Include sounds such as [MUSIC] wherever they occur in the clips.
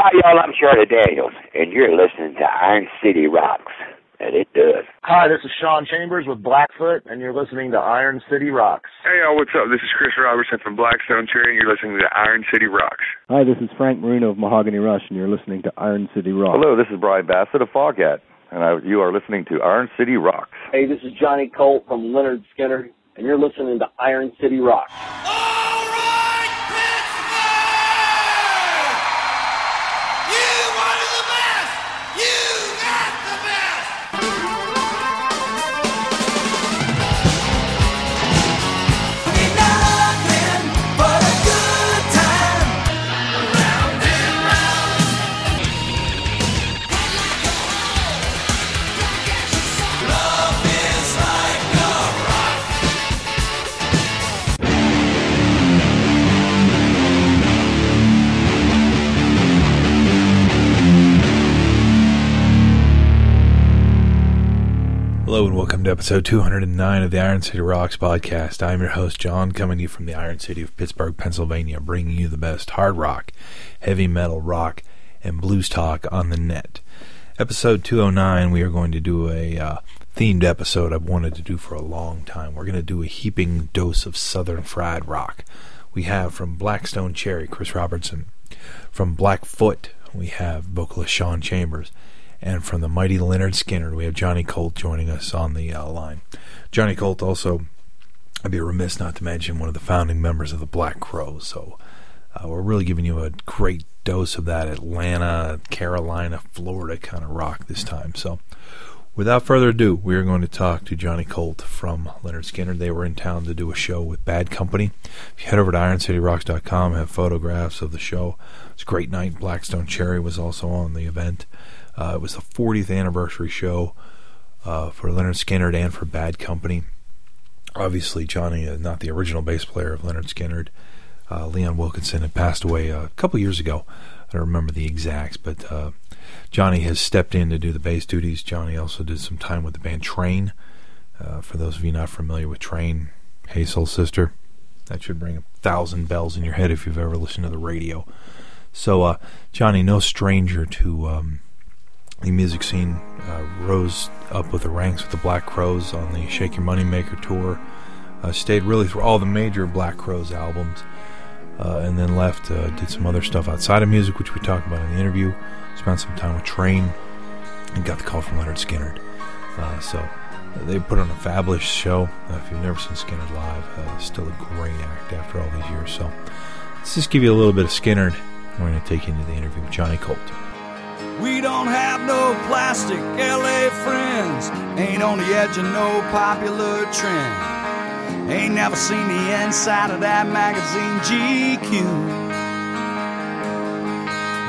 Hi, y'all. I'm Charlie Daniels, and you're listening to Iron City Rocks. And it does. Hi, this is Sean Chambers with Blackfoot, and you're listening to Iron City Rocks. Hey, y'all, what's up? This is Chris Robertson from Black Stone Cherry, and you're listening to Iron City Rocks. Hi, this is Frank Marino of Mahogany Rush, and you're listening to Iron City Rocks. Hello, this is Bryan Bassett of Foghat, and I, you are listening to Iron City Rocks. Hey, this is Johnny Colt from Lynyrd Skynyrd, and you're listening to Iron City Rocks. Oh, welcome to episode 209 of the Iron City Rocks podcast. I'm your host, John, coming to you from the Iron City of Pittsburgh, Pennsylvania, bringing you the best hard rock, heavy metal, rock, and blues talk on the net. Episode 209, we are going to do a uh, themed episode I've wanted to do for a long time. We're going to do a heaping dose of Southern fried rock. We have from Black Stone Cherry, Chris Robertson. From Blackfoot, we have vocalist Sean Chambers. And from the mighty Lynyrd Skynyrd, we have Johnny Colt joining us on the uh, line. Johnny Colt also, I'd be remiss not to mention, one of the founding members of the Black Crowes. So uh, we're really giving you a great dose of that Atlanta, Carolina, Florida kind of rock this time. So without further ado, we are going to talk to Johnny Colt from Lynyrd Skynyrd. They were in town to do a show with Bad Company. If you head over to IronCityRocks.com, have photographs of the show. It's a great night. Black Stone Cherry was also on the event. Uh, it was the 40th anniversary show uh, for Lynyrd Skynyrd and for Bad Company. Obviously, Johnny is not the original bass player of Lynyrd Skynyrd. Uh, Leon Wilkeson had passed away a couple years ago. I don't remember the exacts, but uh, Johnny has stepped in to do the bass duties. Johnny also did some time with the band Train. Uh, for those of you not familiar with Train, Hey Soul Sister, that should ring a thousand bells in your head if you've ever listened to the radio. So, uh, Johnny, no stranger to um, the music scene, uh, rose up with the ranks with the Black Crowes on the Shake Your Moneymaker tour. Uh, stayed really through all the major Black Crowes albums, uh, and then left. Uh, did some other stuff outside of music, which we talked about in the interview. Spent some time with Train, and got the call from Lynyrd Skynyrd. Uh, so they put on a fabulous show. Uh, if you've never seen Skynyrd live, still a great act after all these years. So let's just give you a little bit of Skynyrd. We're going to take you into the interview with Johnny Colt. We don't have no plastic LA friends. Ain't on the edge of no popular trend. Ain't never seen the inside of that magazine GQ.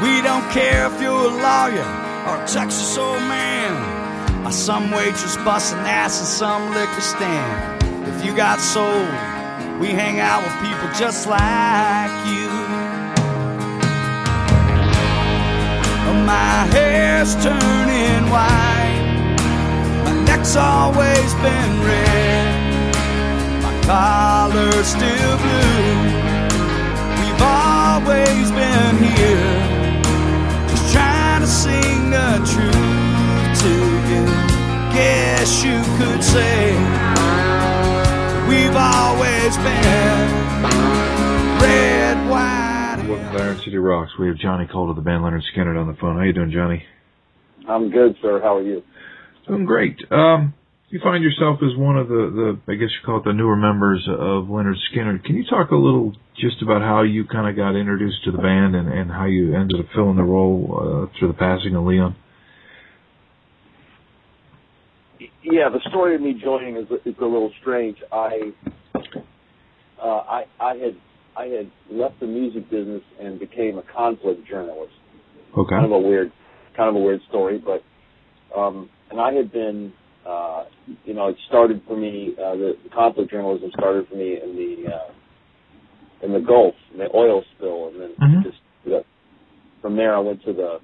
We don't care if you're a lawyer or a Texas old man. Or some waitress busting ass in some liquor stand. If you got soul, we hang out with people just like you. My hair's turning white. My neck's always been red. My collar's still blue. We've always been here. Just trying to sing the truth to you. Guess you could say we've always been red. Welcome to Iron City Rocks. We have Johnny Colt of the band Lynyrd Skynyrd on the phone. How you doing, Johnny? I'm good, sir. How are you? Doing great. Um, you find yourself as one of the, the, I guess you call it the newer members of Lynyrd Skynyrd. Can you talk a little just about how you kind of got introduced to the band and, and how you ended up filling the role uh, through the passing of Leon? Yeah, the story of me joining is, is a little strange. I, uh, I, I had I had left the music business and became a conflict journalist. Okay. Kind of a weird, kind of a weird story, but um, and I had been, uh, you know, it started for me. Uh, the, the conflict journalism started for me in the uh, in the Gulf, in the oil spill, and then Mhm. just you know, from there I went to the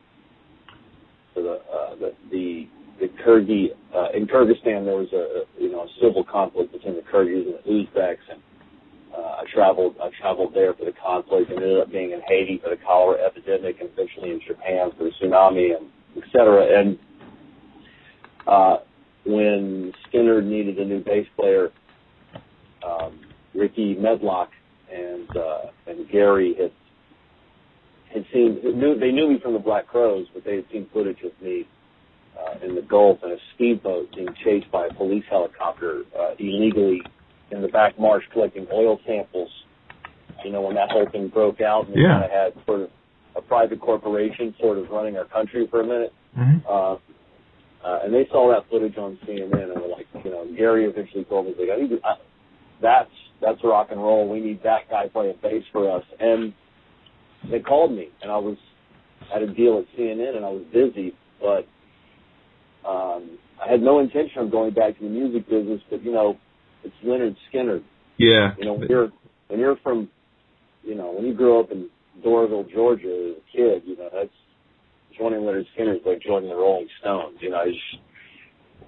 to the uh, the the, the Kyrgyz uh, in Kyrgyzstan there was a you know a civil conflict between the Kyrgyz and the Uzbeks and Uh, I traveled I traveled there for the conflict and ended up being in Haiti for the cholera epidemic and eventually in Japan for the tsunami and et cetera. And uh, when Skynyrd needed a new bass player, um, Rickey Medlocke and uh, and Gary had had seen knew they knew me from the Black Crowes, but they had seen footage of me uh, in the Gulf in a speedboat being chased by a police helicopter uh, illegally in the back marsh collecting oil samples. You know when that whole thing broke out and we kind of had sort of a private corporation sort of running our country for a minute. Mhm. Uh, uh, and they saw that footage on CNN and were like, you know, Gary eventually told me, like, I think uh, that's that's rock and roll. We need that guy playing bass for us. And they called me, and I was at a deal at CNN, and I was busy, but um, I had no intention of going back to the music business. But you know, it's Lynyrd Skynyrd. Yeah. You know, when you're when you're from, you know, when you grew up in Doraville, Georgia, as a kid, you know, that's joining Lynyrd Skynyrd is like joining the Rolling Stones. You know, I just,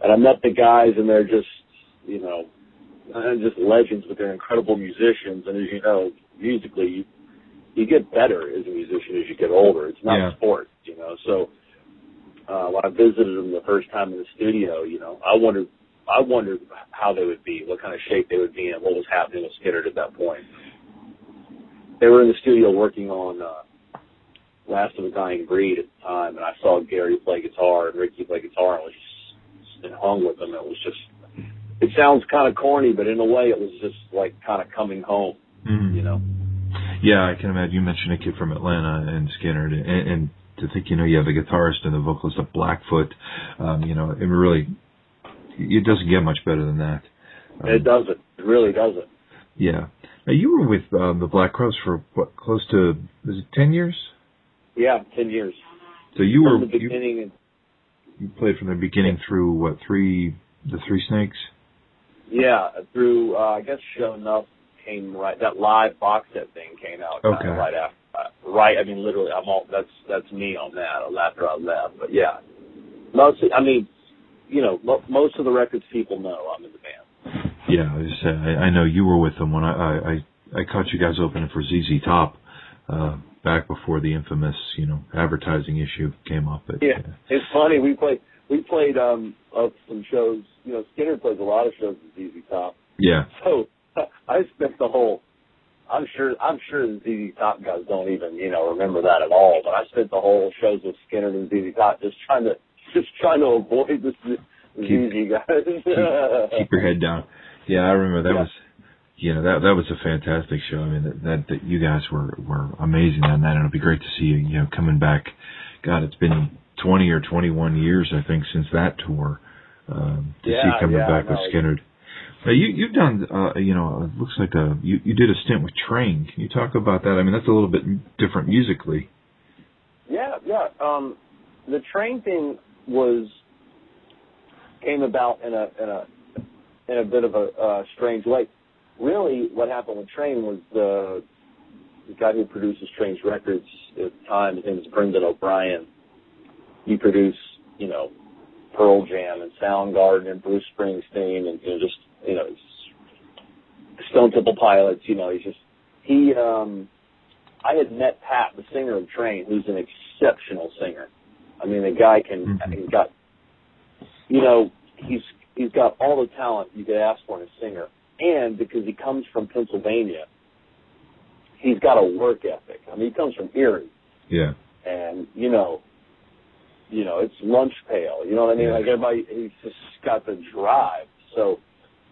and I met the guys, and they're just, you know, they're just legends, but they're incredible musicians. And as you know, musically, you you get better as a musician as you get older. It's not Yeah. a sport, you know. So uh, when I visited them the first time in the studio, you know, I wondered. I wondered how they would be, what kind of shape they would be in, what was happening with Skynyrd at that point. They were in the studio working on uh, Last of the Dying Breed at the time, and I saw Gary play guitar and Ricky play guitar, and was just and hung with them. It was just. It sounds kind of corny, but in a way, it was just like kind of coming home. Mhm. You know. Yeah, I can imagine. You mentioned a kid from Atlanta and Skynyrd, and, and to think, you know, you have a guitarist and a vocalist of Blackfoot, um, you know, it really, it doesn't get much better than that. Um, It doesn't. It really doesn't. Yeah. Now you were with um, the Black Crowes for what, close to, was it ten years? Yeah, ten years. So you were From the you, beginning. and you played from the beginning through what three, the Three Snakes? Yeah, through uh, I guess Sho' Nuff came right. That live box set thing came out Okay. right after. Uh, right, I mean literally, I'm all that's that's me on that after I left. But yeah, mostly. I mean, you know, mo- most of the records people know I'm in the band. Yeah, I just say I, I know you were with them when I, I I caught you guys opening for ZZ Top uh back before the infamous you know advertising issue came up. But, Yeah, it's funny. We played we played um of some shows. You know, Skynyrd plays a lot of shows at ZZ Top. yeah, So [LAUGHS] I spent the whole. I'm sure. I'm sure the ZZ Top guys don't even you know remember that at all. But I spent the whole shows with Skynyrd and ZZ Top just trying to [LAUGHS] just trying to avoid the, the ZZ guys. keep your head down. Yeah, I remember that Yeah. was you know that that was a fantastic show. I mean that that, that you guys were were amazing that night, and it'll be great to see you you know coming back. God, it's been 20 or 21 years I think since that tour. Um, to see Yeah, you coming yeah, back I with. Skynyrd. Now you you've done uh you know it looks like a you you did a stint with Train. Can you talk about that? I mean that's a little bit different musically. Yeah, yeah. Um, the train thing was came about in a in a in a bit of a uh, strange way. Really, what happened with Train was the the guy who produces Train's records at the time. His name is Brendan O'Brien. He produced, you know, Pearl Jam and Soundgarden and Bruce Springsteen and you know just you know Stone Temple Pilots. You know, he's just he. um I had met Pat, the singer of Train, who's an exceptional singer. I mean, the guy can Mhm. he's got, you know, he's he's got all the talent you could ask for in a singer, and because he comes from Pennsylvania, he's got a work ethic. I mean, he comes from Erie, Yeah. and you know, you know, it's lunch pail. You know what I mean? Yeah. Like everybody, he's just got the drive. So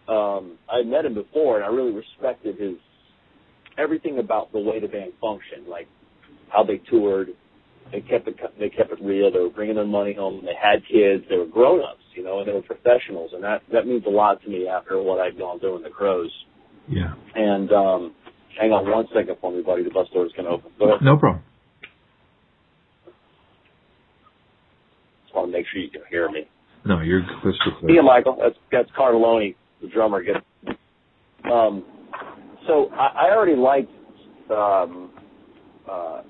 um, I met him before, and I really respected his everything about the way the band functioned, like how they toured. They kept it they kept it real. They were bringing their money home. They had kids. They were grown ups, you know, and they were professionals, and that that means a lot to me after what I've gone through in the Crowes. Yeah. And um, hang on one second for me, buddy. The bus door is going to open. Go ahead. No problem. Just want to make sure you can hear me. No, you're crystal clear. Yeah. Michael. That's that's Cartellone, the drummer. Get um, so I, I already liked um, uh,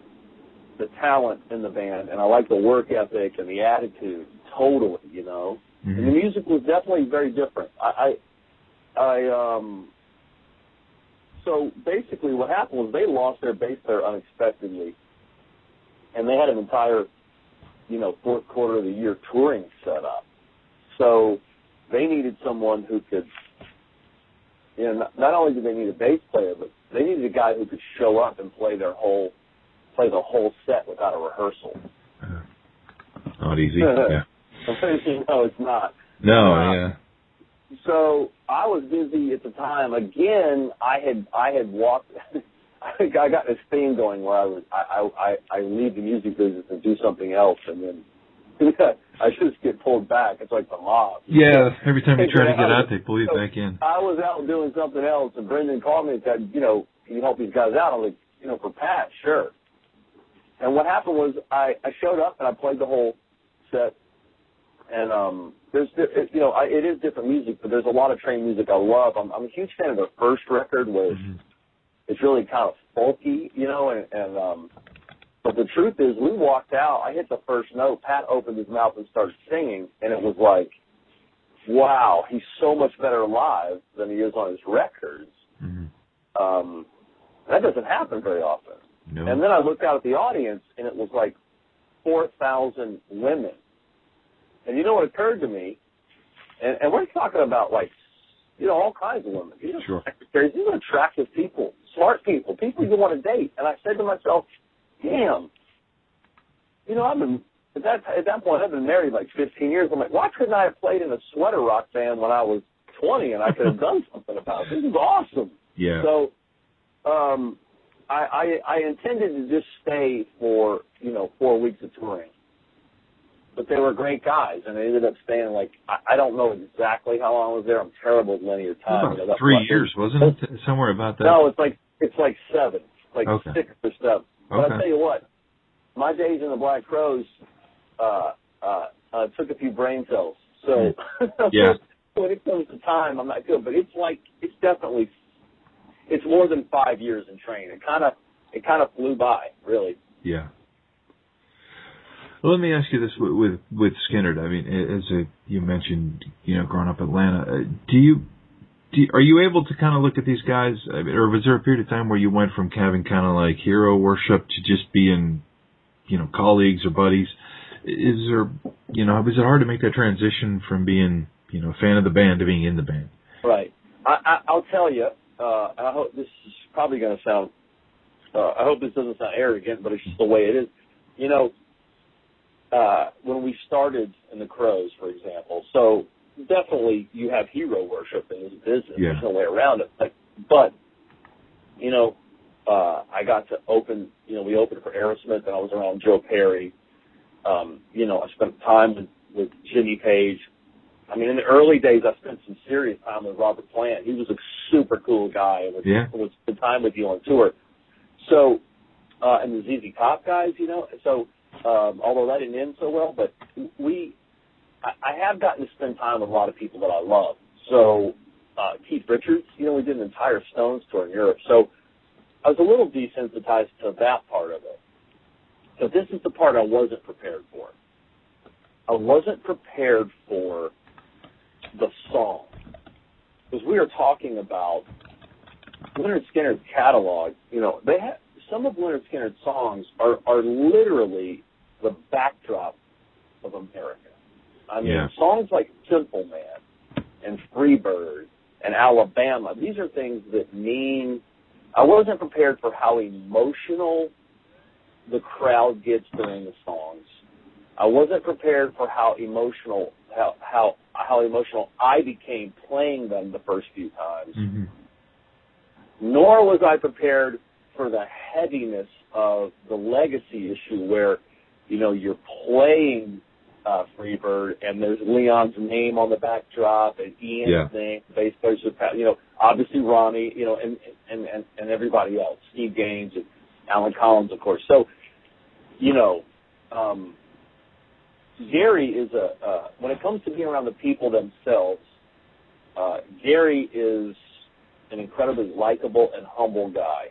the talent in the band, and I liked the work ethic and the attitude. Totally, you know. And the Mhm. music was definitely very different. I, I, I um, so basically, what happened was they lost their bass player unexpectedly, and they had an entire, you know, fourth quarter of the year touring set up. So they needed someone who could, you know, not, not only did they need a bass player, but they needed a guy who could show up and play their whole, play the whole set without a rehearsal. Not easy. [LAUGHS] yeah. no, it's not. No, Uh, yeah. So I was busy at the time. Again, I had I had walked. [LAUGHS] I got this thing going where I was I I I leave the music business and do something else, and then [LAUGHS] I just get pulled back. It's like the mob. Yeah, every time you try to get out, they pull you back in. I was out doing something else, and Brendan called me and said, you know, can you help these guys out? I'm like, you know, for Pat, sure. And what happened was I I showed up and I played the whole set, and um, there's it, you know I, it is different music, but there's a lot of train music I love. I'm I'm a huge fan of their first record, where it's, it's really kind of folky, you know, and and um, but the truth is, we walked out. I hit the first note. Pat opened his mouth and started singing, and it was like, wow, he's so much better live than he is on his records. Um, that doesn't happen very often. No. And then I looked out at the audience, and it was like 4,000 women. And you know what occurred to me? And, and we're talking about like, you know, all kinds of women. You know, Sure. secretaries, these are attractive people, smart people, people you want to date. And I said to myself, damn, you know, I've been, at that, at that point, I've been married like 15 years. I'm like, why couldn't I have played in a sweater rock band when I was 20 and I could have done something about it? This is awesome. Yeah. So, um, I, I I intended to just stay for you know four weeks of touring, but they were great guys, and I ended up staying like I, I don't know exactly how long I was there. I'm terrible with linear time. About you know, three why- years, wasn't it? [LAUGHS] Somewhere about that. No, it's like it's like seven, like Okay. six or seven. But Okay. I tell you what, my days in the Black Crowes uh, uh, uh, took a few brain cells. So [LAUGHS] Yeah. when it comes to time, I'm not good. But it's like it's definitely it's more than five years in training. It kind of it kind of flew by, really. Yeah. Well, let me ask you this with with, with Skynyrd. I mean, as a, you mentioned, you know, growing up in Atlanta, uh, do you do you, are you able to kind of look at these guys, I mean, or was there a period of time where you went from having kind of like hero worship to just being, you know, colleagues or buddies? Is there, you know, was it hard to make that transition from being, you know, a fan of the band to being in the band? Right. I, I, I'll tell you. Uh, I hope this is probably going to sound. Uh, I hope this doesn't sound arrogant, but it's just the way it is. You know, uh, when we started in the Crowes, for example, so definitely you have hero worship in this business. Yeah. There's no way around it. But, but you know, uh, I got to open. You know, we opened for Aerosmith, and I was around Joe Perry. Um, you know, I spent time with with Jimmy Page. I mean, in the early days, I spent some serious time with Robert Plant. He was a super cool guy and was, Yeah. was spent time with you on tour. So, uh, and the ZZ Top guys, you know. So, um, although that didn't end so well, but we, I, I have gotten to spend time with a lot of people that I love. So, uh, Keith Richards, you know, we did an entire Stones tour in Europe. So, I was a little desensitized to that part of it. But this is the part I wasn't prepared for. I wasn't prepared for the song. Because we are talking about Lynyrd Skynyrd's catalog, you know, they have some of Lynyrd Skynyrd's songs are, are literally the backdrop of America. I mean, Yeah. songs like Simple Man and Free Bird and Alabama, these are things that mean I wasn't prepared for how emotional the crowd gets during the songs. I wasn't prepared for how emotional how how how emotional I became playing them the first few times. Mm-hmm. Nor was I prepared for the heaviness of the legacy issue where, you know, you're playing uh, Freebird and there's Leon's name on the backdrop and Ian's Yeah. name, bass players you know, obviously Ronnie, you know, and, and, and, and everybody else, Steve Gaines and Allen Collins, of course. So, you know, um, Gary is a, uh, when it comes to being around the people themselves, uh, Gary is an incredibly likable and humble guy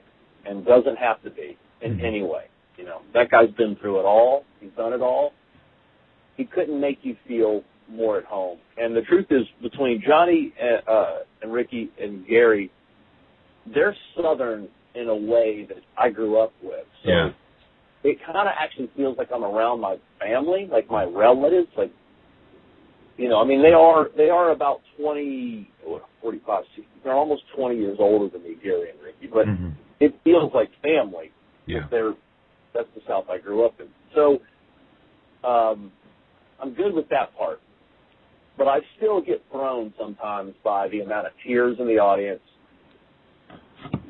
and doesn't have to be in any way. You know, that guy's been through it all. He's done it all. He couldn't make you feel more at home. And the truth is, between Johnny and, uh, and Ricky and Gary, they're southern in a way that I grew up with. So Yeah. It kind of actually feels like I'm around my family, like my relatives, like you know, I mean they are they are about 20 or 45 60, they're almost 20 years older than me, Gary and Ricky, but Mhm. it feels like family. Yeah. They're that's the South I grew up in. So um I'm good with that part. But I still get thrown sometimes by the amount of tears in the audience.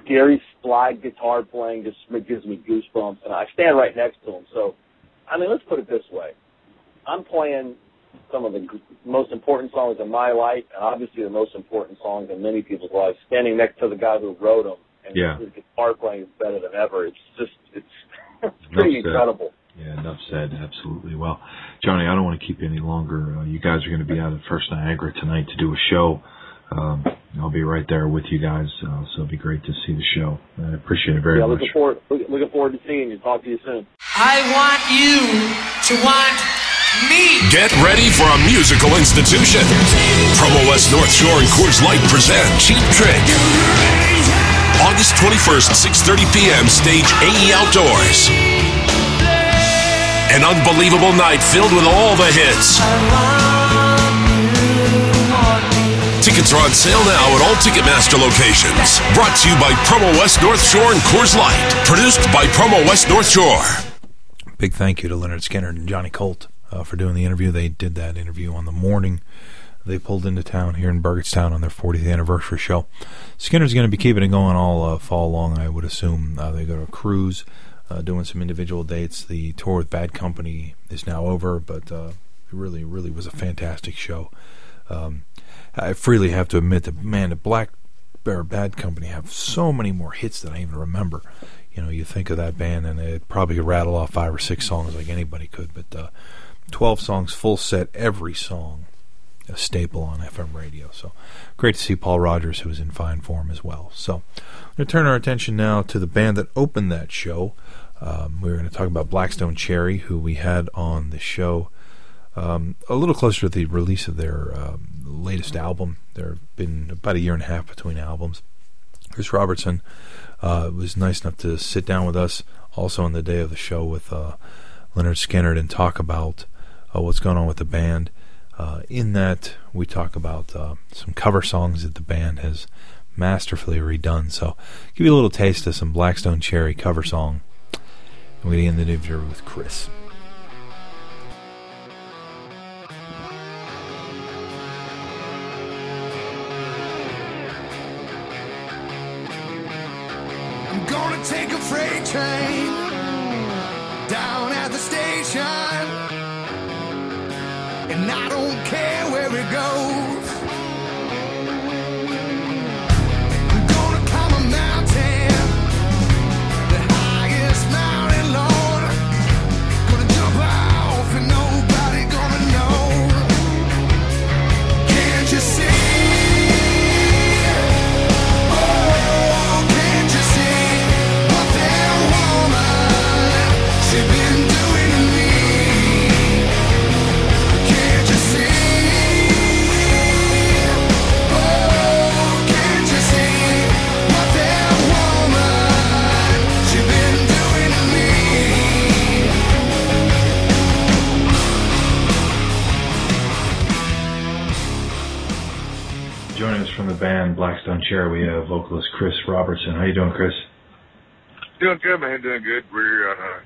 Gary's slide guitar playing just gives me goosebumps, and I stand right next to him. So, I mean, let's put it this way: I'm playing some of the most important songs in my life, and obviously the most important songs in many people's lives. Standing next to the guy who wrote them, and Yeah. his guitar playing is better than ever. It's just, it's, [LAUGHS] it's pretty Enough said. incredible. Yeah, enough said. Absolutely. Well, Johnny, I don't want to keep you any longer. Uh, you guys are going to be out at First Niagara tonight to do a show. Um, I'll be right there with you guys, uh, so it'll be great to see the show. I appreciate it very yeah, much. looking forward, look- looking forward to seeing you. Talk to you soon. I want you to want me. Get ready for a musical institution. Promo West North Shore and Coors Light present Cheap Trick. August 21st, 6.30 p.m., stage AE Outdoors. An unbelievable night filled with all the hits. Tickets are on sale now at all Ticketmaster locations. Brought to you by Promo West North Shore and Coors Light. Produced by Promo West North Shore. Big thank you to Lynyrd Skynyrd and Johnny Colt uh, for doing the interview. They did that interview on the morning they pulled into town here in Burgettstown on their 40th anniversary show. Skynyrd's going to be keeping it going all uh, fall long, I would assume. Uh, they go to a cruise, uh, doing some individual dates. The tour with Bad Company is now over, but uh, it really, really was a fantastic show. Um, I freely have to admit that, man, the Black Bear Bad Company have so many more hits than I even remember. You know, you think of that band and it probably rattle off five or six songs like anybody could, but uh, 12 songs, full set, every song a staple on FM radio. So great to see Paul Rodgers, who was in fine form as well. So we're going to turn our attention now to the band that opened that show. Um, we're going to talk about Black Stone Cherry, who we had on the show um, a little closer to the release of their um, latest album. There have been about a year and a half between albums. Chris Robertson uh, was nice enough to sit down with us also on the day of the show with uh, Lynyrd Skynyrd and talk about uh, what's going on with the band. Uh, in that, we talk about uh, some cover songs that the band has masterfully redone. So, give you a little taste of some Black Stone Cherry cover song. And we end the interview with Chris. Gonna take a freight train down at the station, and I don't care where it goes. From the band Black Stone Cherry, we have vocalist Chris Robertson. How you doing, Chris? Doing good, man. Doing good. We're uh,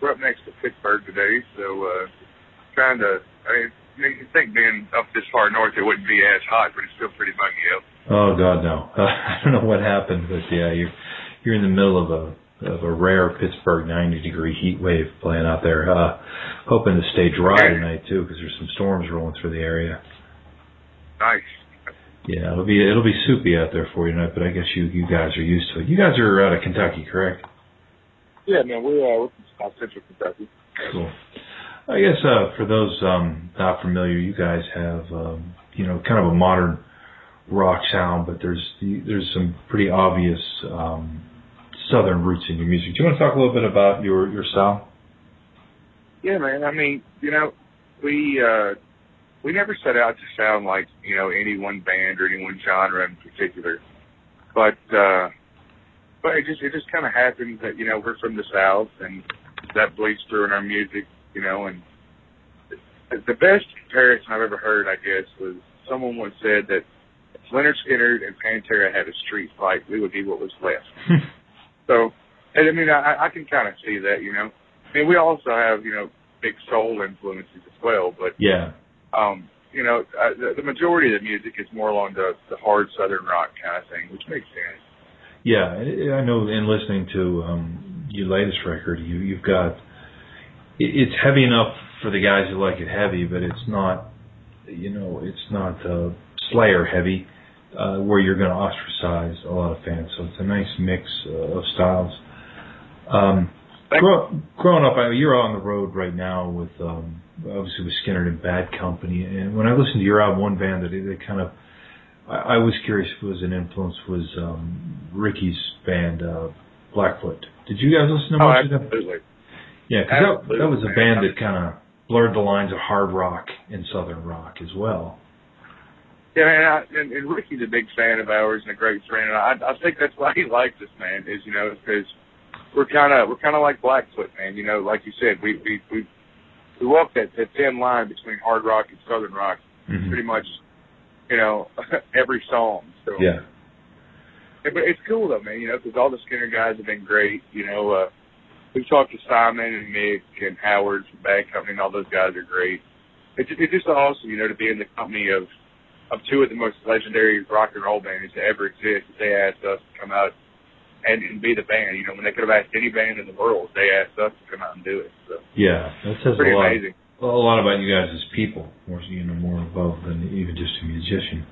we're up next to Pittsburgh today, so uh, trying to. I mean, you, think being up this far north, it wouldn't be as hot, but it's still pretty muggy out. Oh God, no! Uh, [LAUGHS] I don't know what happened, but yeah, you're you're in the middle of a of a rare Pittsburgh 90 degree heat wave playing out there. Uh, hoping to stay dry tonight too, because there's some storms rolling through the area. Nice. Yeah, it'll be it'll be soupy out there for you tonight, but I guess you you guys are used to it. You guys are out of Kentucky, correct? Yeah, man. We're uh, we're from South Central Kentucky. Cool. I guess uh, for those um, not familiar, you guys have um, you know kind of a modern rock sound, but there's there's some pretty obvious um, southern roots in your music. Do you want to talk a little bit about your your style? Yeah, man. I mean, you know, we uh we never set out to sound like you know any one band or any one genre in particular. but uh, but it just it just kind of happens that you know we're from the south and that bleeds through in our music, you know. And the best comparison I've ever heard, I guess, was someone once said that if Lynyrd Skynyrd and Pantera had a street fight, we would be what was left. [LAUGHS] so, and I mean, I, I can kind of see that, you know. I mean, we also have you know big soul influences as well, but Yeah. Um, you know, uh, the, the majority of the music is more along the the hard southern rock kind of thing, which makes sense. Yeah, I know. In listening to um, your latest record, you you've got it- it's heavy enough for the guys who like it heavy, but it's not, you know, it's not uh, Slayer heavy, uh, where you're going to ostracize a lot of fans. So it's a nice mix uh, of styles. Um, grow, growing up, I, you're on the road right now with um, obviously with Skynyrd and Bad Company, and when I listened to your album, one band that they kind of I, I was curious if it was an influence was um, Ricky's band uh, Blackfoot. Did you guys listen to Oh, much of them? absolutely. Yeah, because that, Absolutely, that was a band that kind of blurred the lines of hard rock and southern rock as well. Yeah, and, I, and, and Ricky's a big fan of ours and a great friend, and I, I think that's why he likes us, man. Is you know because we're kind of we're kind of like Blackfoot, man. You know, like you said, we we we we walk that that thin line between hard rock and southern rock, Mhm. pretty much, you know, [LAUGHS] every song. So Yeah. But it's cool though, man. You know, because all the Skynyrd guys have been great. You know, uh, we've talked to Simon and Nick and Howard from Bad Company, and all those guys are great. It's just, it's just awesome, you know, to be in the company of of two of the most legendary rock and roll bands to ever exist. They asked us to come out and, and be the band. You know, when they could have asked any band in the world, they asked us to come out and do it. So Yeah, that says pretty a lot. amazing. A lot about you guys as people, more you know, more above than even just a musician.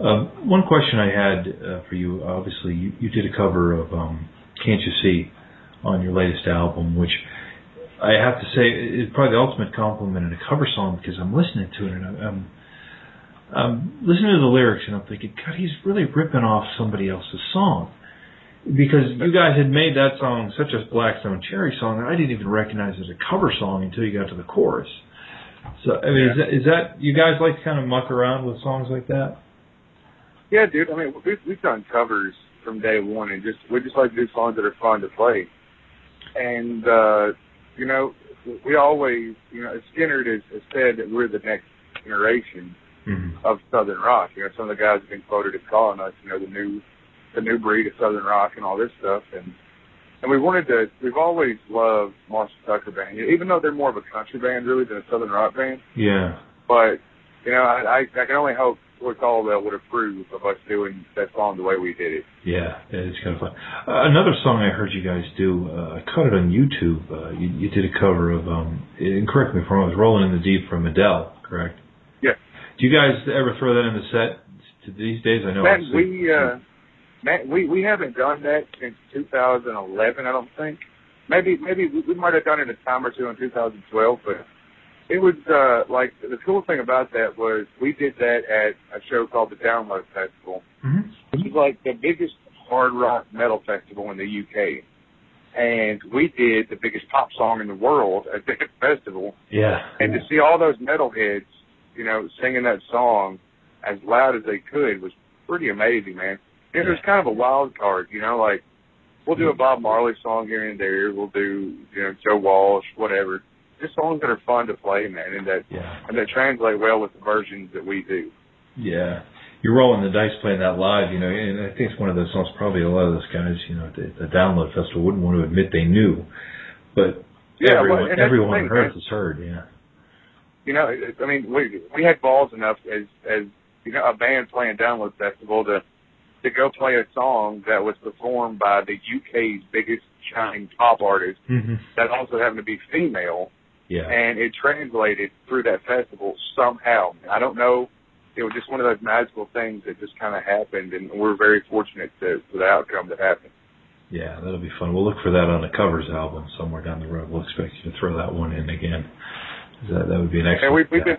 Um, one question I had uh, for you, obviously, you, you did a cover of um, "Can't You See" on your latest album, which I have to say is probably the ultimate compliment in a cover song because I'm listening to it and I'm, I'm listening to the lyrics and I'm thinking, God, he's really ripping off somebody else's song because you guys had made that song such a Black Stone Cherry song that I didn't even recognize it as a cover song until you got to the chorus. So I mean, is that is that you guys like to kind of muck around with songs like that? Yeah, dude. I mean, we've we've done covers from day one, and just we just like to do songs that are fun to play. And uh, you know, we always, you know, Skynyrd has, has said that we're the next generation Mm-hmm. of Southern rock. You know, some of the guys have been quoted as calling us, you know, the new the new breed of Southern rock and all this stuff. And and we wanted to. We've always loved Marshall Tucker Band, even though they're more of a country band really than a Southern rock band. Yeah. But you know, I I, I can only hope Toy Caldwell would approve of us doing that song the way we did it. Yeah, it's kind of fun. Uh, another song I heard you guys do, uh, I caught it on YouTube. Uh, you, you did a cover of, um, and correct me if I'm wrong, it was Rolling in the Deep from Adele, correct? Yeah. Do you guys ever throw that in the set to these days? I know. Man, we uh, man, we we haven't done that since 2011. I don't think. Maybe maybe we, we might have done it a time or two in 2012, but it was uh like the cool thing about that was we did that at a show called the Download Festival, Mhm. which is like the biggest hard rock metal festival in the UK. And we did the biggest pop song in the world at that [LAUGHS] festival. Yeah. And to see all those metalheads, you know, singing that song as loud as they could was pretty amazing, man. It was kind of a wild card, you know, like we'll do a Bob Marley song here and there, we'll do, you know, Joe Walsh, whatever. Just songs that are fun to play, man, and that Yeah. and that translate well with the versions that we do. Yeah. You're rolling the dice playing that live, you know, and I think it's one of those songs probably a lot of those guys, you know, at the, the download festival wouldn't want to admit they knew. But Yeah, everyone well, and that's the everyone thing, heard has heard, yeah. You know, I mean, we we had balls enough as as you know a band playing Download Festival to to go play a song that was performed by the UK's biggest shining pop artist Mm-hmm. that also happened to be female, Yeah. and it translated through that festival somehow. I don't know. It was just one of those magical things that just kind of happened, and we're very fortunate to, for the outcome that happened. Yeah, that'll be fun. We'll look for that on the covers album somewhere down the road. We'll expect you to throw that one in again. That that would be an excellent. And we've we've been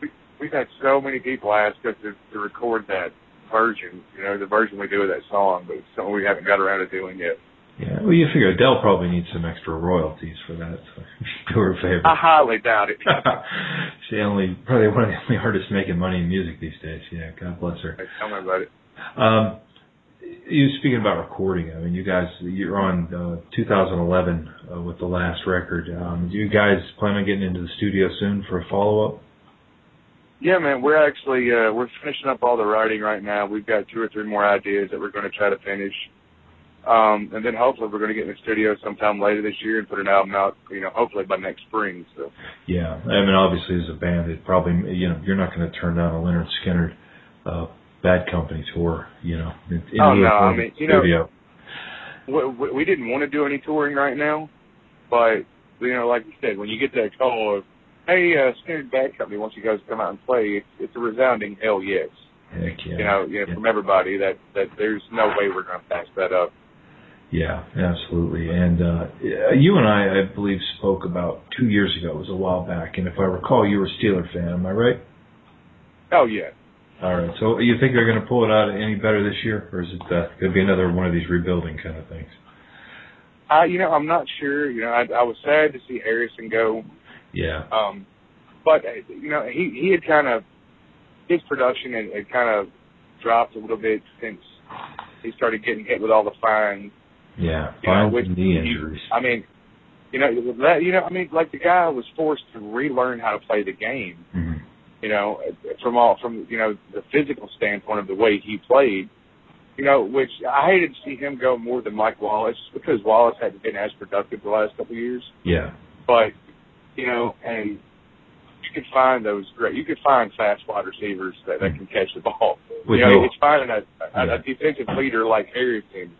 we, we've had so many people ask us to, to record that version. You know, the version we do of that song, but it's something we haven't got around to doing yet. Yeah, well, you figure Adele probably needs some extra royalties for that. So [LAUGHS] do her a favor. I highly doubt it. [LAUGHS] she only probably one of the only artists making money in music these days. Yeah, God bless her. Tell me about it. Um, you speaking about recording. I mean, you guys, you're on uh, 2011 uh, with the last record. Um, do you guys plan on getting into the studio soon for a follow up? Yeah, man, we're actually uh, we're finishing up all the writing right now. We've got two or three more ideas that we're going to try to finish, um, and then hopefully we're going to get in the studio sometime later this year and put an album out. You know, hopefully by next spring. So. Yeah, I mean, obviously as a band, it probably you know you're not going to turn down a Lynyrd Skynyrd uh, Bad Company tour. You know, in, in oh no, I mean, you studio. know, we, we didn't want to do any touring right now, but you know, like you said, when you get that call of hey, uh, Skynyrd Bad Company wants you guys to come out and play, it's, it's a resounding hell yes. Heck yeah. You know, you know, Yeah. from everybody that that there's no way we're going to pass that up. Yeah, absolutely. And uh you and I, I believe, spoke about two years ago. It was a while back, and if I recall, you were a Steeler fan. Am I right? Oh yeah. All right. So you think they're going to pull it out any better this year, or is it uh, going to be another one of these rebuilding kind of things? I, you know, I'm not sure. You know, I, I was sad to see Harrison go. Yeah. Um, but uh, you know, he he had kind of his production had, had kind of dropped a little bit since he started getting hit with all the fines. Yeah. You know, Fine which knee injuries. I mean, you know, that you know, I mean, like the guy was forced to relearn how to play the game. Mhm. You know, from all from you know the physical standpoint of the way he played. You know, which I hated to see him go more than Mike Wallace because Wallace hadn't been as productive the last couple of years. Yeah. But you know, and you could find those great. You could find fast wide receivers that, that can catch the ball. With you know, no- it's finding a, a, Yeah. a defensive leader like Harrison.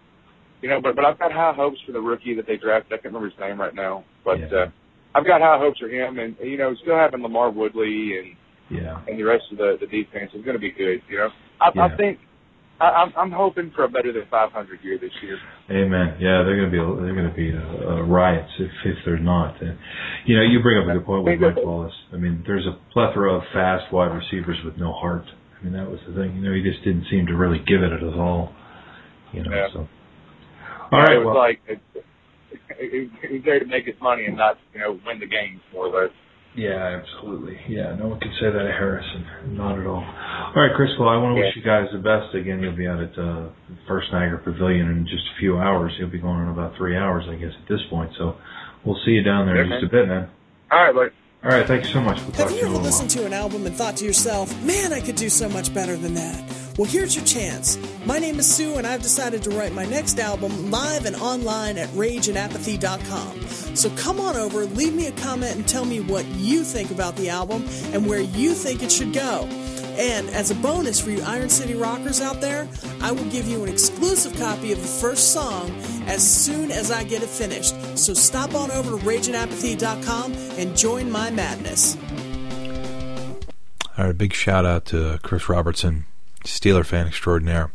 You know, but but I've got high hopes for the rookie that they drafted. I can't remember his name right now, but Yeah. uh, I've got high hopes for him, and you know, still having LaMarr Woodley and Yeah. and the rest of the the defense is going to be good. You know, I, Yeah. I think I, I'm I'm hoping for a better than 500 year this year. Amen. Yeah, they're going to be they're going to be uh, uh, riots if if they're not. And you know, you bring up a good point with Mike Wallace. I mean, there's a plethora of fast wide receivers with no heart. I mean, that was the thing. You know, he just didn't seem to really give it at all. You know, Yeah. so. All right. it was well, like it, it, it was there to make his money and not you know win the games more or less. Yeah, absolutely. Yeah, no one can say that of Harrison. Not at all. All right, Chris. Well, I want to wish you guys the best. Again, you'll be out at uh, First Niagara Pavilion in just a few hours. You'll be going in about three hours, I guess, at this point. So we'll see you down there in just a bit, man. All right, buddy. All right, thank you so much. We'll talk Have to you you in a ever little while. listened to an album and thought to yourself, man, I could do so much better than that? Well, here's your chance. My name is Sue, and I've decided to write my next album live and online at rageandapathy.com. So come on over, leave me a comment, and tell me what you think about the album and where you think it should go. And as a bonus for you Iron City rockers out there, I will give you an exclusive copy of the first song as soon as I get it finished. So stop on over to rageandapathy.com and join my madness. All right, big shout out to Chris Robertson, Steeler fan extraordinaire,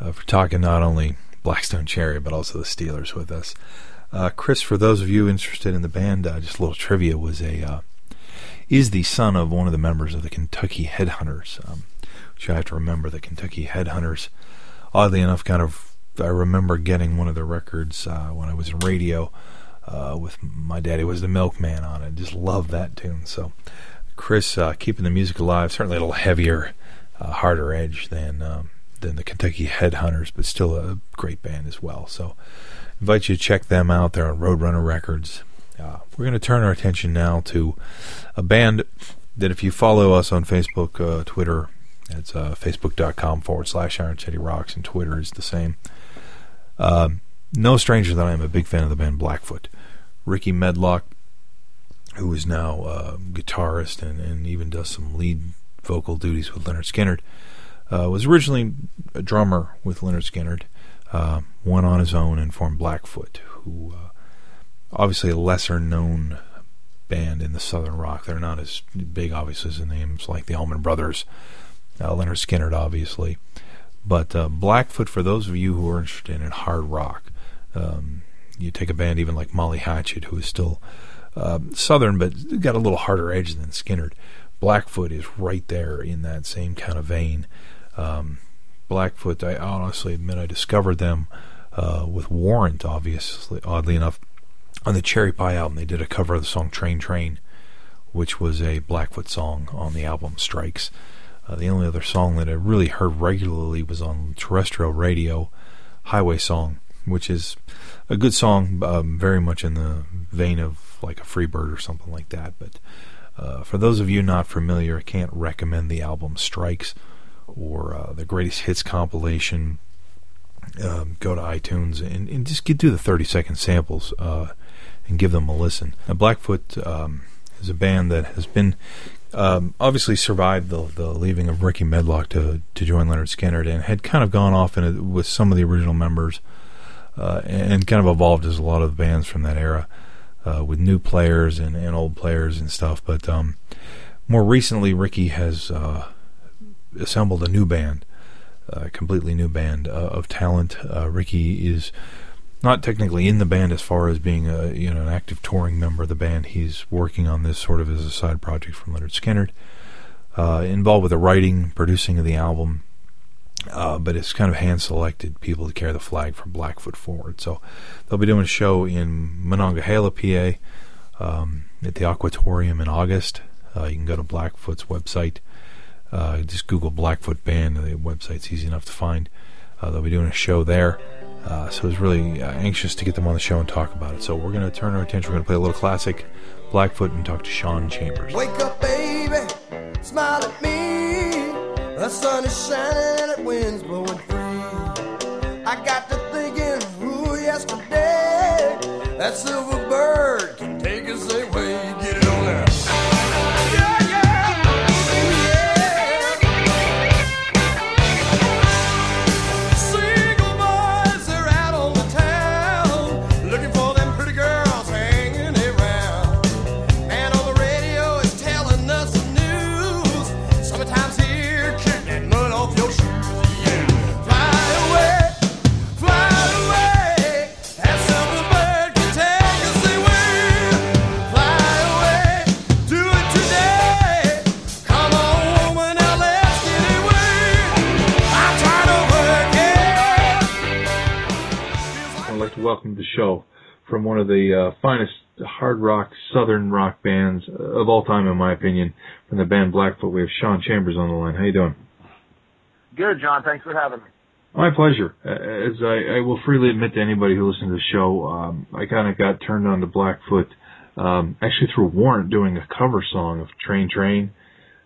uh, for talking not only Black Stone Cherry but also the Steelers with us. Uh, Chris, for those of you interested in the band, uh, just a little trivia was a uh, is the son of one of the members of the Kentucky Headhunters, um, which I have to remember. The Kentucky Headhunters, oddly enough, kind of I remember getting one of their records uh, when I was in radio uh, with my daddy was the Milkman on it. Just love that tune. So. Chris keeping the music alive, certainly a little heavier, uh, harder edge than um, than the Kentucky Headhunters, but still a great band as well. So, invite you to check them out. They're on Roadrunner Records. Uh, we're going to turn our attention now to a band that, if you follow us on Facebook, uh, Twitter, it's uh, facebook.com forward slash Iron City Rocks, and Twitter is the same. Um, no stranger that I am a big fan of the band Blackfoot. Rickey Medlocke who is now a guitarist and, and even does some lead vocal duties with Lynyrd Skynyrd, uh, was originally a drummer with Lynyrd Skynyrd, uh, went on his own and formed Blackfoot, who uh, obviously a lesser known band in the Southern Rock. They're not as big, obviously, as the names like the Allman Brothers, uh, Lynyrd Skynyrd, obviously. But uh, Blackfoot, for those of you who are interested in hard rock, um, you take a band even like Molly Hatchet, who is still uh, southern, but got a little harder edge than Skynyrd. Blackfoot is right there in that same kind of vein. Um, Blackfoot, I honestly admit, I discovered them uh, with Warrant, obviously, oddly enough, on the Cherry Pie album. They did a cover of the song Train Train, which was a Blackfoot song on the album Strikes. Uh, the only other song that I really heard regularly was on terrestrial radio, Highway Song, which is a good song, um, very much in the vein of like a Freebird or something like that. But uh, for those of you not familiar, I can't recommend the album Strikes or uh, the Greatest Hits compilation. Um, go to iTunes and, and, just get through the 30 second samples uh, and give them a listen. Now, Blackfoot um, is a band that has been um, obviously survived the, the leaving of Rickey Medlocke to, to join Lynyrd Skynyrd and had kind of gone off in a, with some of the original members uh, and kind of evolved as a lot of the bands from that era uh, with new players and, and old players and stuff. But um, more recently, Ricky has uh, assembled a new band, a completely new band uh, of talent. Uh, Rickey is not technically in the band as far as being a you know an active touring member of the band. He's working on this sort of as a side project from Lynyrd Skynyrd. Uh, involved with the writing, producing of the album, uh, but it's kind of hand selected people to carry the flag for Blackfoot forward. So they'll be doing a show in Monongahela, PA, um, at the Aquatorium in August. Uh, you can go to Blackfoot's website. Uh, just Google Blackfoot Band. The website's easy enough to find. Uh, they'll be doing a show there. Uh, so I was really uh, anxious to get them on the show and talk about it. So we're going to turn our attention. We're going to play a little classic Blackfoot and talk to Sean Chambers. Wake up, baby, smile at me. The sun is shining and the wind's blowing free. I got to thinking, ooh, yesterday, that silver bird the uh, finest hard rock, southern rock bands of all time, in my opinion, from the band Blackfoot. We have Sean Chambers on the line. How you doing? Good, John. Thanks for having me. My pleasure. As I, I will freely admit to anybody who listens to the show, um, I kind of got turned on to Blackfoot um, actually through Warrant doing a cover song of Train Train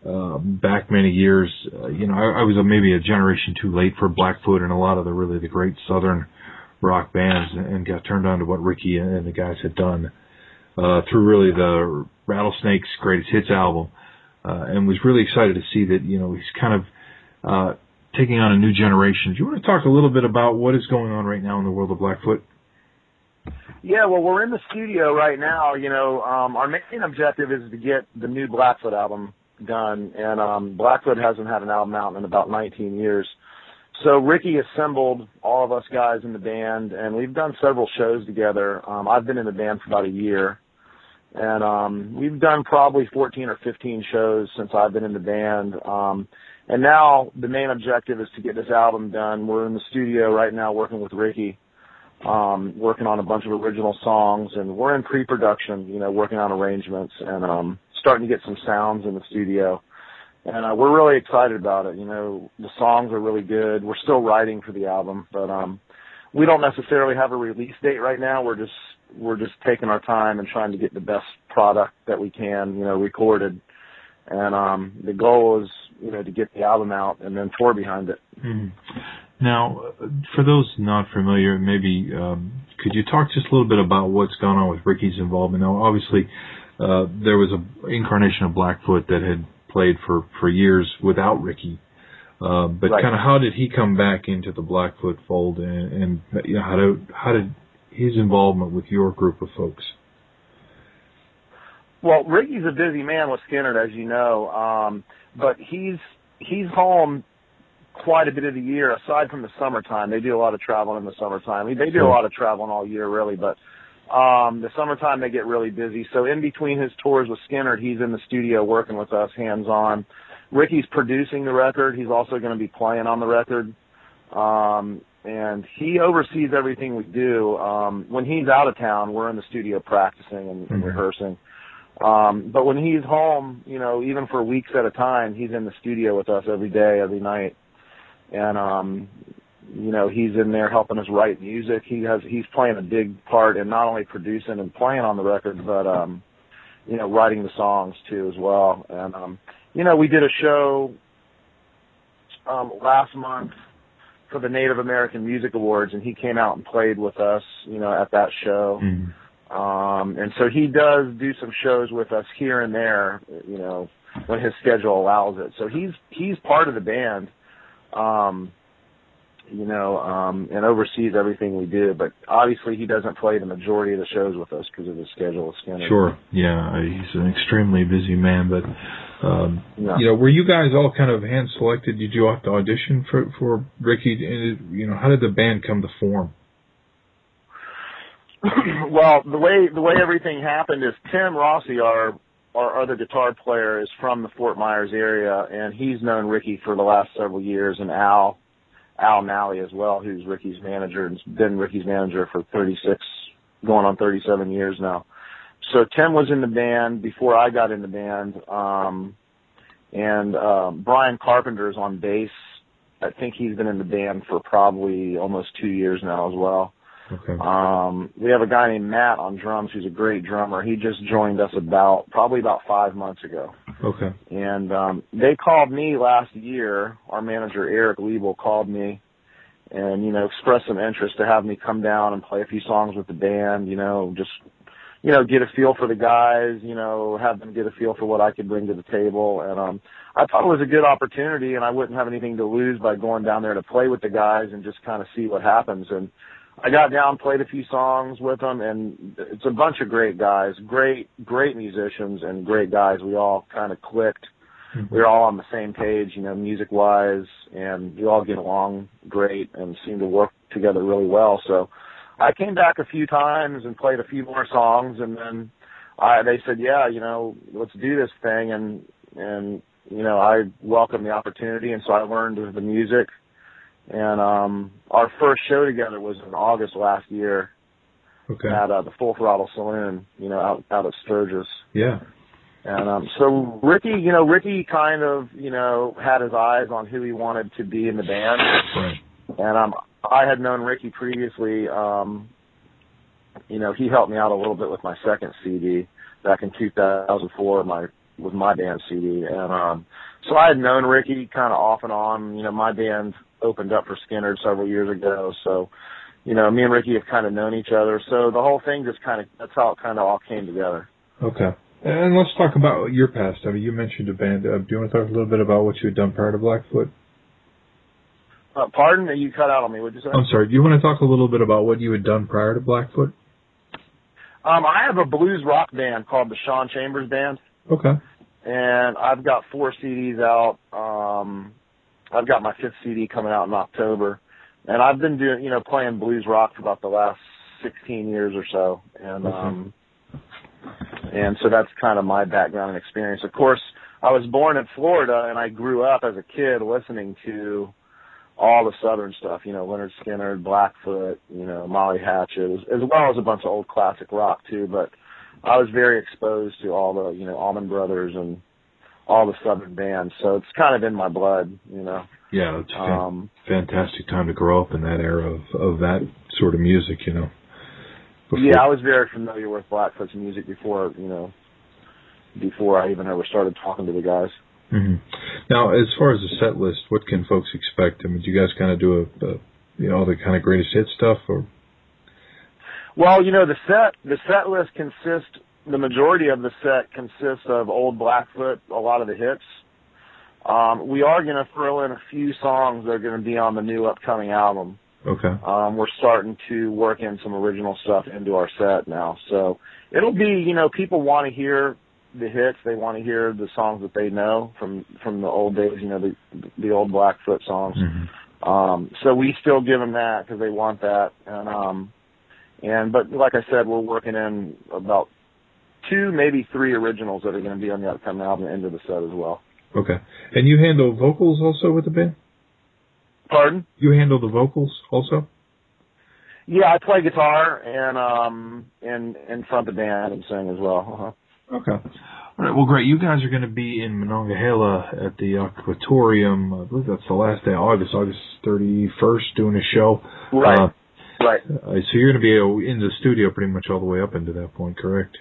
uh, back many years. Uh, you know, I, I was a, maybe a generation too late for Blackfoot and a lot of the really the great southern rock bands, and, got turned on to what Ricky and the guys had done uh, through really the Rattlesnakes Greatest Hits album, uh, and was really excited to see that you know he's kind of uh, taking on a new generation. Do you want to talk a little bit about what is going on right now in the world of Blackfoot? Yeah, well, we're in the studio right now. You know, um, our main objective is to get the new Blackfoot album done, and um, Blackfoot hasn't had an album out in about 19 years. So Ricky assembled all of us guys in the band, and we've done several shows together. Um, I've been in the band for about a year, and um, we've done probably 14 or 15 shows since I've been in the band. Um, and now the main objective is to get this album done. We're in the studio right now working with Ricky um, working on a bunch of original songs, and we're in pre-production, you know, working on arrangements and um, starting to get some sounds in the studio. And uh, we're really excited about it. You know, the songs are really good. We're still writing for the album, but um, we don't necessarily have a release date right now. We're just we're just taking our time and trying to get the best product that we can, you know, recorded. And um, the goal is, you know, to get the album out and then tour behind it. Mhm. Now, for those not familiar, maybe um, could you talk just a little bit about what's gone on with Ricky's involvement? Now, obviously, uh, there was a incarnation of Blackfoot that had played for for years without Ricky. Uh, but Right. kind of how did he come back into the Blackfoot fold, and, and you know, how did how did his involvement with your group of folks? Well, Ricky's a busy man with Skynyrd, as you know, um, but he's he's home quite a bit of the year. Aside from the summertime, they do a lot of traveling in the summertime. They do a lot of traveling all year, really, but um, the summertime they get really busy. So in between his tours with Skynyrd, he's in the studio working with us, hands on. Ricky's producing the record. He's also going to be playing on the record. Um, and he oversees everything we do. Um, when he's out of town, we're in the studio practicing and, and Mhm. rehearsing. Um, but when he's home, you know, even for weeks at a time, he's in the studio with us every day, every night, and um, you know, he's in there helping us write music. He has he's playing a big part in not only producing and playing on the record, but um, you know, writing the songs too as well. And um, you know, we did a show um last month for the Native American Music Awards, and he came out and played with us, you know, at that show. Mm. Um, and so he does do some shows with us here and there, you know, when his schedule allows it. So he's he's part of the band, um, you know, um, and oversees everything we do. But obviously, he doesn't play the majority of the shows with us because of his schedule. Skynyrd. Sure. Yeah, he's an extremely busy man, but um, Yeah. you know, were you guys all kind of hand selected? Did you have to audition for for Ricky? And, You know, how did the band come to form? [CLEARS THROAT] well, the way the way everything happened is Tim Rossi, our our other guitar player, is from the Fort Myers area, and he's known Ricky for the last several years, and Al Al Nalli as well, who's Ricky's manager and has been Ricky's manager for 36, going on 37 years now. So Tim was in the band before I got in the band, um, and um, Brian Carpenter's on bass. I think he's been in the band for probably almost two years now as well. Okay. Um, we have a guy named Matt on drums who's a great drummer. He just joined us about probably about five months ago. Okay. And um they called me last year, our manager Eric Liebel called me and, you know, expressed some interest to have me come down and play a few songs with the band, you know, just you know, get a feel for the guys, you know, have them get a feel for what I could bring to the table. And um I thought it was a good opportunity and I wouldn't have anything to lose by going down there to play with the guys and just kind of see what happens and I got down, played a few songs with them, and it's a bunch of great guys, great, great musicians, and great guys. We all kind of clicked. Mm-hmm. We were all on the same page, you know, music wise, and we all get along great and seem to work together really well. So I came back a few times and played a few more songs, and then I, they said, "Yeah, you know, let's do this thing," and and you know, I welcomed the opportunity, and so I learned the music and um our first show together was in August last year Okay. at uh, the Full Throttle Saloon, you know, out out at Sturgis. Yeah. And um so Ricky, you know, Ricky kind of, you know, had his eyes on who he wanted to be in the band. Right. And um I had known Ricky previously, um you know, he helped me out a little bit with my second CD back in 2004 my with my band CD and um so I had known Ricky kind of off and on, you know, my band opened up for Skynyrd several years ago, so you know, me and Ricky have kind of known each other. So the whole thing just kind of that's how it kind of all came together. Okay. And let's talk about your past. I mean, you mentioned a band. Uh, do you want to talk a little bit about what you had done prior to Blackfoot? Uh, pardon you cut out on me. What'd you say? I'm sorry. Do you want to talk a little bit about what you had done prior to Blackfoot? Um, I have a blues rock band called the Sean Chambers Band, Okay. And I've got four CDs out. Um, I've got my fifth CD coming out in October, and I've been doing, you know, playing blues rock for about the last 16 years or so, and um, and so that's kind of my background and experience. Of course, I was born in Florida, and I grew up as a kid listening to all the southern stuff, you know, Lynyrd Skynyrd, Blackfoot, you know, Molly Hatchet, as, as well as a bunch of old classic rock too. But I was very exposed to all the, you know, Allman Brothers and all the southern bands, so it's kind of in my blood, you know. Yeah, it's a fan- Um, fantastic time to grow up in that era of of that sort of music. You know. Before- Yeah, I was very familiar with Blackfoot's music before, you know, before I even ever started talking to the guys. hmm Now, as far as the set list, what can folks expect? I mean, do you guys kind of do a, a you know, the kind of greatest hit stuff, or Well, you know, the set the set list consists the majority of the set consists of old Blackfoot, a lot of the hits. Um, we are going to throw in a few songs that are going to be on the new upcoming album. okay, Um, we're starting to work in some original stuff into our set now, so it'll be you know people want to hear the hits, they want to hear the songs that they know from from the old days, you know the the old Blackfoot songs. Um, so we still give them that because they want that, and um, and but like I said, we're working in about two, maybe three originals that are going to be on the upcoming album into the set as well. okay. And you handle vocals also with the band? Pardon? You handle the vocals also? Yeah, I play guitar and um and and front the band and sing as well. Uh-huh. Okay. All right. Well, great. You guys are going to be in Monongahela at the Aquatorium. I believe that's the last day of August, August 31st, doing a show. Right. Uh, Right. uh, so you're going to be in the studio pretty much all the way up into that point, correct?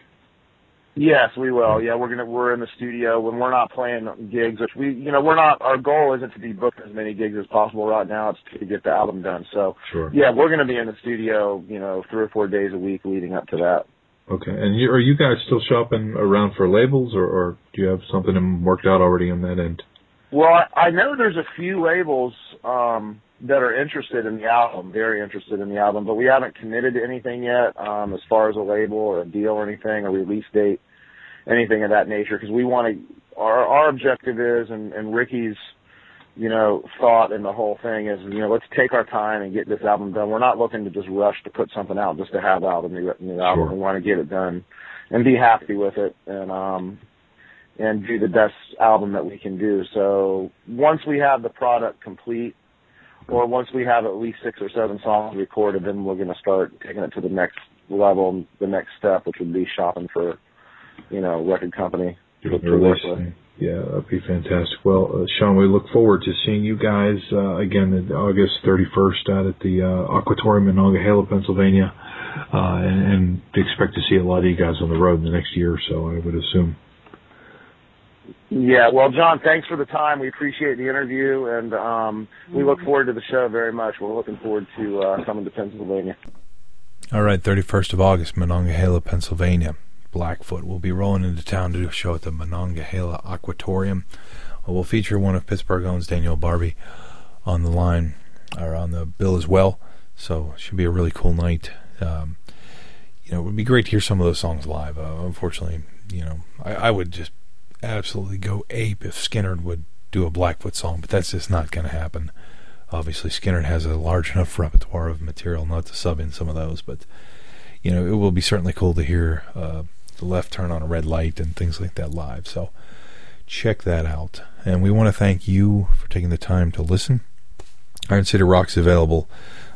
Yes, we will. Yeah, we're gonna we're in the studio when we're not playing gigs, which we you know we're not. Our goal isn't to be booked as many gigs as possible right now. It's to get the album done. So Sure. yeah, we're gonna be in the studio, you know, three or four days a week leading up to that. Okay. And you, are you guys still shopping around for labels, or, or do you have something worked out already on that end? Well, I, I know there's a few labels um, that are interested in the album, very interested in the album, but we haven't committed to anything yet um, as far as a label or a deal or anything, a release date, anything of that nature. Because we want to, our our objective is, and, and Ricky's, you know, thought in the whole thing is, you know, let's take our time and get this album done. We're not looking to just rush to put something out just to have out a new, new album. Sure. We want to get it done and be happy with it, and um, and do the best album that we can do. So once we have the product complete, or once we have at least six or seven songs recorded, then we're going to start taking it to the next level, the next step, which would be shopping for, you know, record company to, to work with. Yeah, that'd be fantastic. Well, uh, Sean, we look forward to seeing you guys uh, again August 31st out at the uh, Aquatorium in Monongahela, Pennsylvania, uh, and, and expect to see a lot of you guys on the road in the next year or so. I would assume. Yeah, well, John, thanks for the time. We appreciate the interview, and um, we look forward to the show very much. We're looking forward to uh, coming to Pennsylvania. All right, 31st of August, Monongahela, Pennsylvania. Blackfoot will be rolling into town to do a show at the Monongahela Aquatorium. We'll feature one of Pittsburgh owns Daniel Barbie on the line or on the bill as well. So it should be a really cool night. Um, you know, it would be great to hear some of those songs live. Uh, unfortunately, you know, I, I would just absolutely go ape if Skynyrd would do a Blackfoot song, but that's just not going to happen. Obviously, Skynyrd has a large enough repertoire of material not to sub in some of those, but you know, it will be certainly cool to hear uh, the left turn on a red light and things like that live. So check that out. And we want to thank you for taking the time to listen. Iron City Rocks is available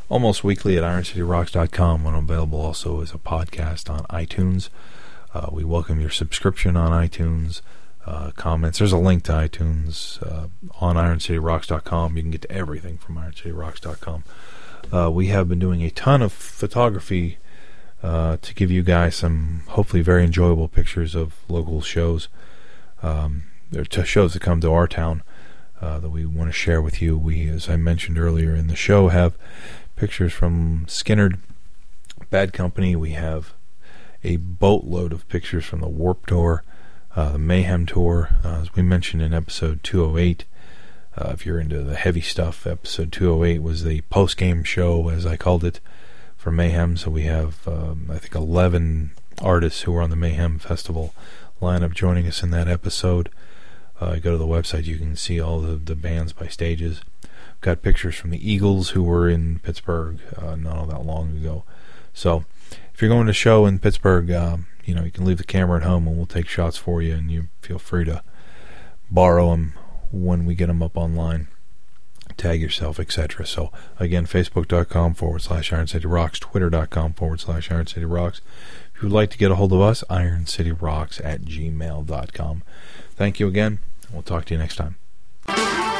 almost weekly at ironcityrocks.com and available also as a podcast on iTunes. Uh, we welcome your subscription on iTunes. Uh, comments. There's a link to iTunes uh, on IronCityRocks.com. You can get to everything from IronCityRocks.com. Uh, we have been doing a ton of photography uh, to give you guys some hopefully very enjoyable pictures of local shows. Um, there are shows that come to our town uh, that we want to share with you. We, as I mentioned earlier in the show, have pictures from Skynyrd, Bad Company. We have a boatload of pictures from the Warped Tour, the Mayhem Tour, uh, as we mentioned in episode 208. Uh, if you're into the heavy stuff, episode 208 was the post game show, as I called it, for Mayhem. So we have, um, I think, 11 artists who were on the Mayhem Festival lineup joining us in that episode. Uh, go to the website, you can see all the, the bands by stages. Got pictures from the Eagles who were in Pittsburgh uh, not all that long ago. So if you're going to show in Pittsburgh, um, you know you can leave the camera at home and we'll take shots for you, and you feel free to borrow them when we get them up online. Tag yourself, etc. So again, facebook.com forward slash Iron City Rocks, twitter.com forward slash Iron City Rocks. If you'd like to get a hold of us, ironcityrocks at gmail.com. Thank you again, we'll talk to you next time.